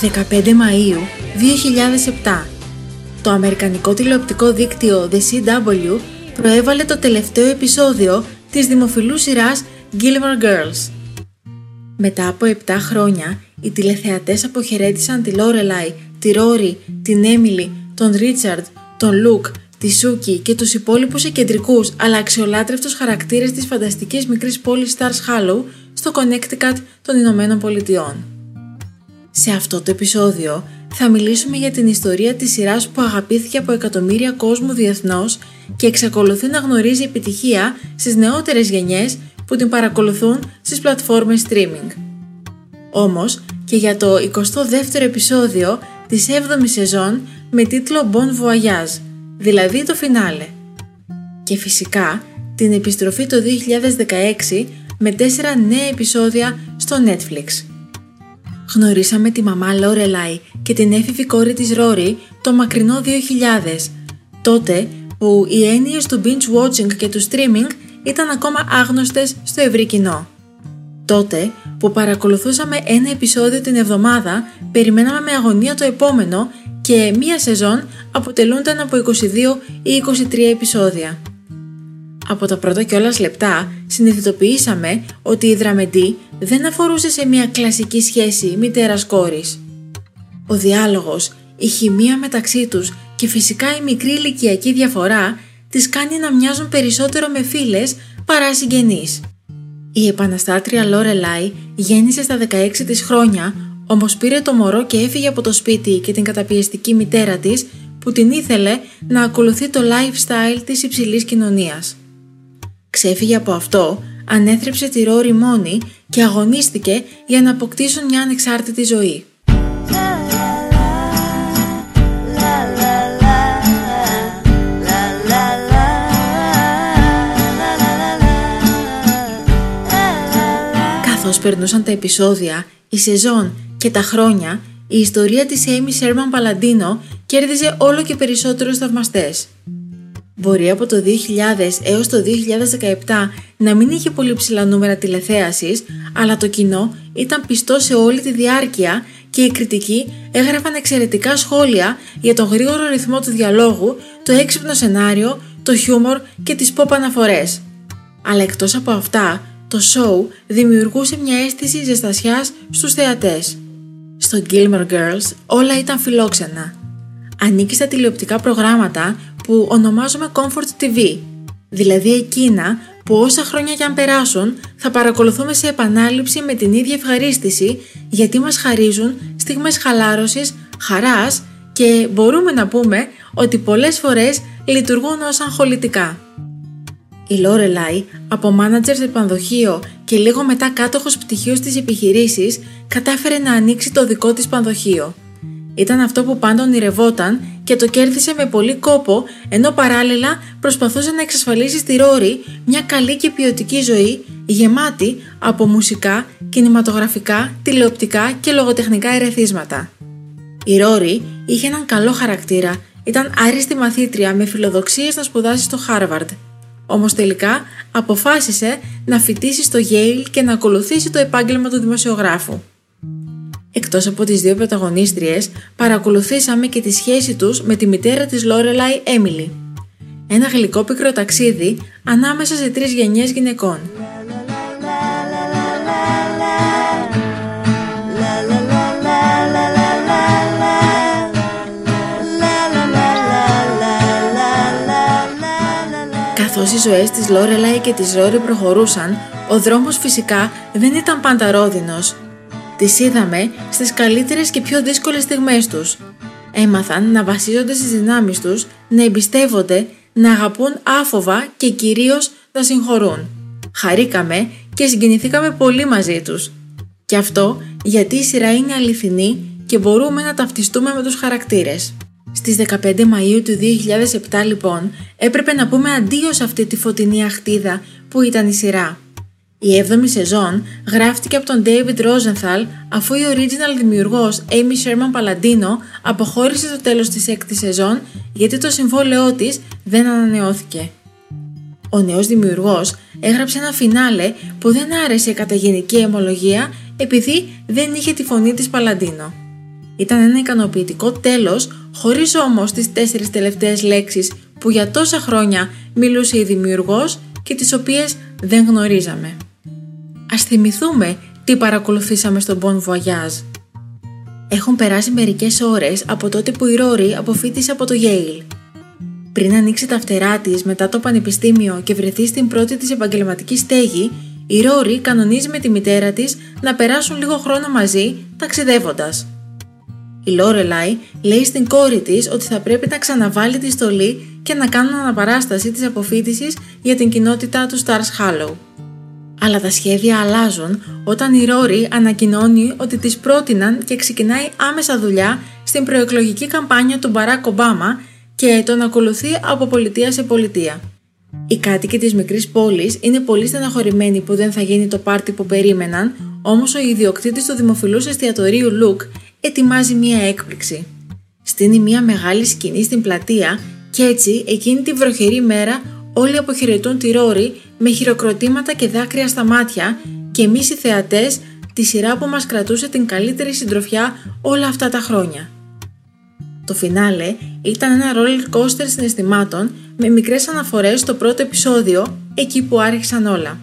15 Μαΐου 2007 Το αμερικανικό τηλεοπτικό δίκτυο The CW προέβαλε το τελευταίο επεισόδιο της δημοφιλούς σειράς Gilmore Girls. Μετά από 7 χρόνια, οι τηλεθεατές αποχαιρέτησαν τη Lorelai, τη Rory, την Emily, τον Richard, τον Luke, τη Σούκη και τους υπόλοιπους εκεντρικούς αλλά αξιολάτρευτους χαρακτήρες της φανταστικής μικρής πόλης Stars Hollow στο Connecticut των Ηνωμένων Πολιτειών. Σε αυτό το επεισόδιο θα μιλήσουμε για την ιστορία της σειράς που αγαπήθηκε από εκατομμύρια κόσμου διεθνώς και εξακολουθεί να γνωρίζει επιτυχία στις νεότερες γενιές που την παρακολουθούν στις πλατφόρμες streaming. Όμως και για το 22ο επεισόδιο της 7ης σεζόν με τίτλο Bon Voyage, δηλαδή το φινάλε. Και φυσικά την επιστροφή το 2016 με τέσσερα νέα επεισόδια στο Netflix. Γνωρίσαμε τη μαμά Λόρελάι και την έφηβη κόρη της Ρόρι το μακρινό 2000, τότε που οι έννοιες του binge watching και του streaming ήταν ακόμα άγνωστες στο ευρύ κοινό. Τότε που παρακολουθούσαμε ένα επεισόδιο την εβδομάδα, περιμέναμε με αγωνία το επόμενο και μία σεζόν αποτελούνταν από 22 ή 23 επεισόδια. Από τα πρώτα κιόλας λεπτά συνειδητοποιήσαμε ότι η δραμεντή δεν αφορούσε σε μια κλασική σχέση μητέρας κόρης. Ο διάλογος, η χημεία μεταξύ τους και φυσικά η μικρή ηλικιακή διαφορά τις κάνει να μοιάζουν περισσότερο με φίλες παρά συγγενείς. Η επαναστάτρια Λόρελάι γέννησε στα 16 της χρόνια, όμως πήρε το μωρό και έφυγε από το σπίτι και την καταπιεστική μητέρα της που την ήθελε να ακολουθεί το lifestyle της υψηλής κοινωνίας. Ξέφυγε από αυτό, ανέθρεψε τη Ρόρι μόνη και αγωνίστηκε για να αποκτήσουν μια ανεξάρτητη ζωή. Καθώς περνούσαν τα επεισόδια, η σεζόν και τα χρόνια, η ιστορία της Amy Sherman Παλαντίνο κέρδιζε όλο και περισσότερους θαυμαστές. Μπορεί από το 2000 έως το 2017 να μην είχε πολύ ψηλά νούμερα τηλεθέασης, αλλά το κοινό ήταν πιστό σε όλη τη διάρκεια και οι κριτικοί έγραφαν εξαιρετικά σχόλια για τον γρήγορο ρυθμό του διαλόγου, το έξυπνο σενάριο, το χιούμορ και τις pop αναφορές. Αλλά εκτός από αυτά, το show δημιουργούσε μια αίσθηση ζεστασιάς στους θεατές. Στο Gilmore Girls όλα ήταν φιλόξενα. Ανήκει στα τηλεοπτικά προγράμματα που ονομάζουμε Comfort TV, δηλαδή εκείνα που όσα χρόνια κι αν περάσουν θα παρακολουθούμε σε επανάληψη με την ίδια ευχαρίστηση γιατί μας χαρίζουν στιγμές χαλάρωσης, χαράς και μπορούμε να πούμε ότι πολλές φορές λειτουργούν ως αγχολητικά. Η Λόρελάι, από μάνατζερ σε πανδοχείο και λίγο μετά κάτοχος πτυχίου στις επιχειρήσεις, κατάφερε να ανοίξει το δικό της πανδοχείο. Ήταν αυτό που πάντα ονειρευόταν και το κέρδισε με πολύ κόπο, ενώ παράλληλα προσπαθούσε να εξασφαλίσει στη Ρόρι μια καλή και ποιοτική ζωή, γεμάτη από μουσικά, κινηματογραφικά, τηλεοπτικά και λογοτεχνικά ερεθίσματα. Η Ρόρι είχε έναν καλό χαρακτήρα, ήταν άριστη μαθήτρια με φιλοδοξίες να σπουδάσει στο Χάρβαρντ. Όμως τελικά αποφάσισε να φοιτήσει στο Yale και να ακολουθήσει το επάγγελμα του δημοσιογράφου. Εκτός από τις δύο πρωταγωνίστριες, παρακολουθήσαμε και τη σχέση τους με τη μητέρα της Λόρελάι Έμιλι. Ένα γλυκόπικρο ταξίδι ανάμεσα σε τρεις γενιές γυναικών. Καθώς οι ζωές της Λόρελάι και της Ρόρι προχωρούσαν, ο δρόμος φυσικά δεν ήταν πάντα ρόδινος. Τις είδαμε στις καλύτερες και πιο δύσκολες στιγμές τους. Έμαθαν να βασίζονται στις δυνάμεις τους, να εμπιστεύονται, να αγαπούν άφοβα και κυρίως να συγχωρούν. Χαρήκαμε και συγκινηθήκαμε πολύ μαζί τους. Και αυτό γιατί η σειρά είναι αληθινή και μπορούμε να ταυτιστούμε με τους χαρακτήρες. Στις 15 Μαΐου του 2007 λοιπόν έπρεπε να πούμε αντίο σε αυτή τη φωτεινή αχτίδα που ήταν η σειρά. Η 7η σεζόν γράφτηκε από τον David Rosenthal αφού η original δημιουργός Amy Sherman Palladino αποχώρησε στο τέλος της 6ης σεζόν γιατί το συμβόλαιό της δεν ανανεώθηκε. Ο νέος δημιουργός έγραψε ένα φινάλε που δεν άρεσε κατά γενική αιμολογία επειδή δεν είχε τη φωνή της Παλαντίνο. Ήταν ένα ικανοποιητικό τέλος, χωρίς όμως τις τέσσερις τελευταίες λέξεις που για τόσα χρόνια μιλούσε η δημιουργός και τις οποίες δεν γνωρίζαμε. Ας θυμηθούμε τι παρακολουθήσαμε στο Bon Voyage. Έχουν περάσει μερικές ώρες από τότε που η Ρόρι αποφύτησε από το Yale. Πριν ανοίξει τα φτερά της μετά το πανεπιστήμιο και βρεθεί στην πρώτη της επαγγελματική στέγη, η Ρόρι κανονίζει με τη μητέρα της να περάσουν λίγο χρόνο μαζί ταξιδεύοντας. Η Λόρελάι λέει στην κόρη της ότι θα πρέπει να ξαναβάλει τη στολή και να κάνουν αναπαράσταση της αποφύτησης για την κοινότητά του Stars Hollow. Αλλά τα σχέδια αλλάζουν όταν η Ρόρι ανακοινώνει ότι της πρότειναν και ξεκινάει άμεσα δουλειά στην προεκλογική καμπάνια του Μπαράκ Ομπάμα και τον ακολουθεί από πολιτεία σε πολιτεία. Οι κάτοικοι της μικρής πόλης είναι πολύ στεναχωρημένοι που δεν θα γίνει το πάρτι που περίμεναν, όμως ο ιδιοκτήτης του δημοφιλούς εστιατορίου Λουκ ετοιμάζει μία έκπληξη. Στείνει μία μεγάλη σκηνή στην πλατεία και έτσι εκείνη τη βροχερή μέρα όλοι αποχαιρετούν τη Ρόρη με χειροκροτήματα και δάκρυα στα μάτια και εμείς οι θεατές τη σειρά που μας κρατούσε την καλύτερη συντροφιά όλα αυτά τα χρόνια. Το φινάλε ήταν ένα roller coaster συναισθημάτων με μικρές αναφορές στο πρώτο επεισόδιο, εκεί που άρχισαν όλα.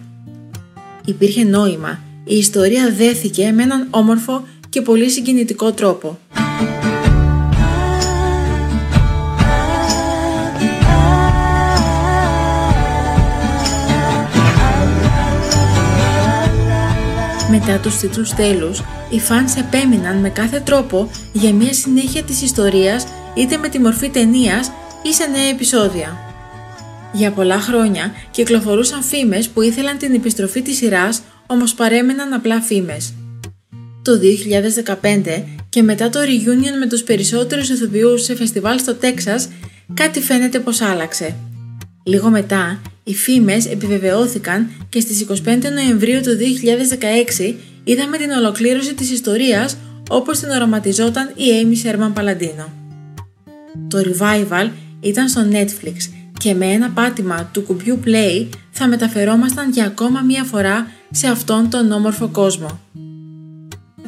Υπήρχε νόημα, η ιστορία δέθηκε με έναν όμορφο και πολύ συγκινητικό τρόπο. Μετά τους τίτλους τέλους, οι φανς επέμειναν με κάθε τρόπο για μια συνέχεια της ιστορίας είτε με τη μορφή ταινίας ή σε νέα επεισόδια. Για πολλά χρόνια κυκλοφορούσαν φήμες που ήθελαν την επιστροφή της σειράς, όμως παρέμεναν απλά φήμες. Το 2015 και μετά το reunion με τους περισσότερους ηθοποιούς σε φεστιβάλ στο Τέξας, κάτι φαίνεται πως άλλαξε. Λίγο μετά, οι φήμες επιβεβαιώθηκαν και στις 25 Νοεμβρίου του 2016 είδαμε την ολοκλήρωση της ιστορίας όπως την οραματιζόταν η Amy Sherman Palladino. Το revival ήταν στο Netflix και με ένα πάτημα του κουμπιού Play θα μεταφερόμασταν για ακόμα μία φορά σε αυτόν τον όμορφο κόσμο.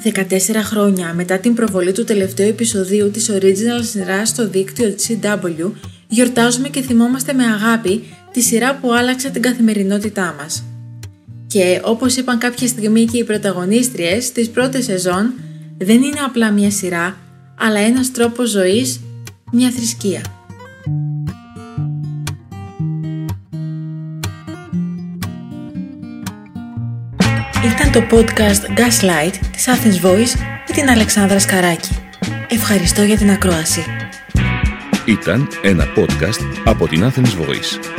14 χρόνια μετά την προβολή του τελευταίου επεισοδίου της original σειράς στο δίκτυο CW, γιορτάζουμε και θυμόμαστε με αγάπη τη σειρά που άλλαξε την καθημερινότητά μας. Και όπως είπαν κάποια στιγμή και οι πρωταγωνίστριες στις πρώτες σεζόν, δεν είναι απλά μια σειρά, αλλά ένας τρόπος ζωής, μια θρησκεία. Ήταν το podcast Gaslight της Athens Voice με την Αλεξάνδρα Σκαράκη. Ευχαριστώ για την ακρόαση. Ήταν ένα podcast από την Athens Voice.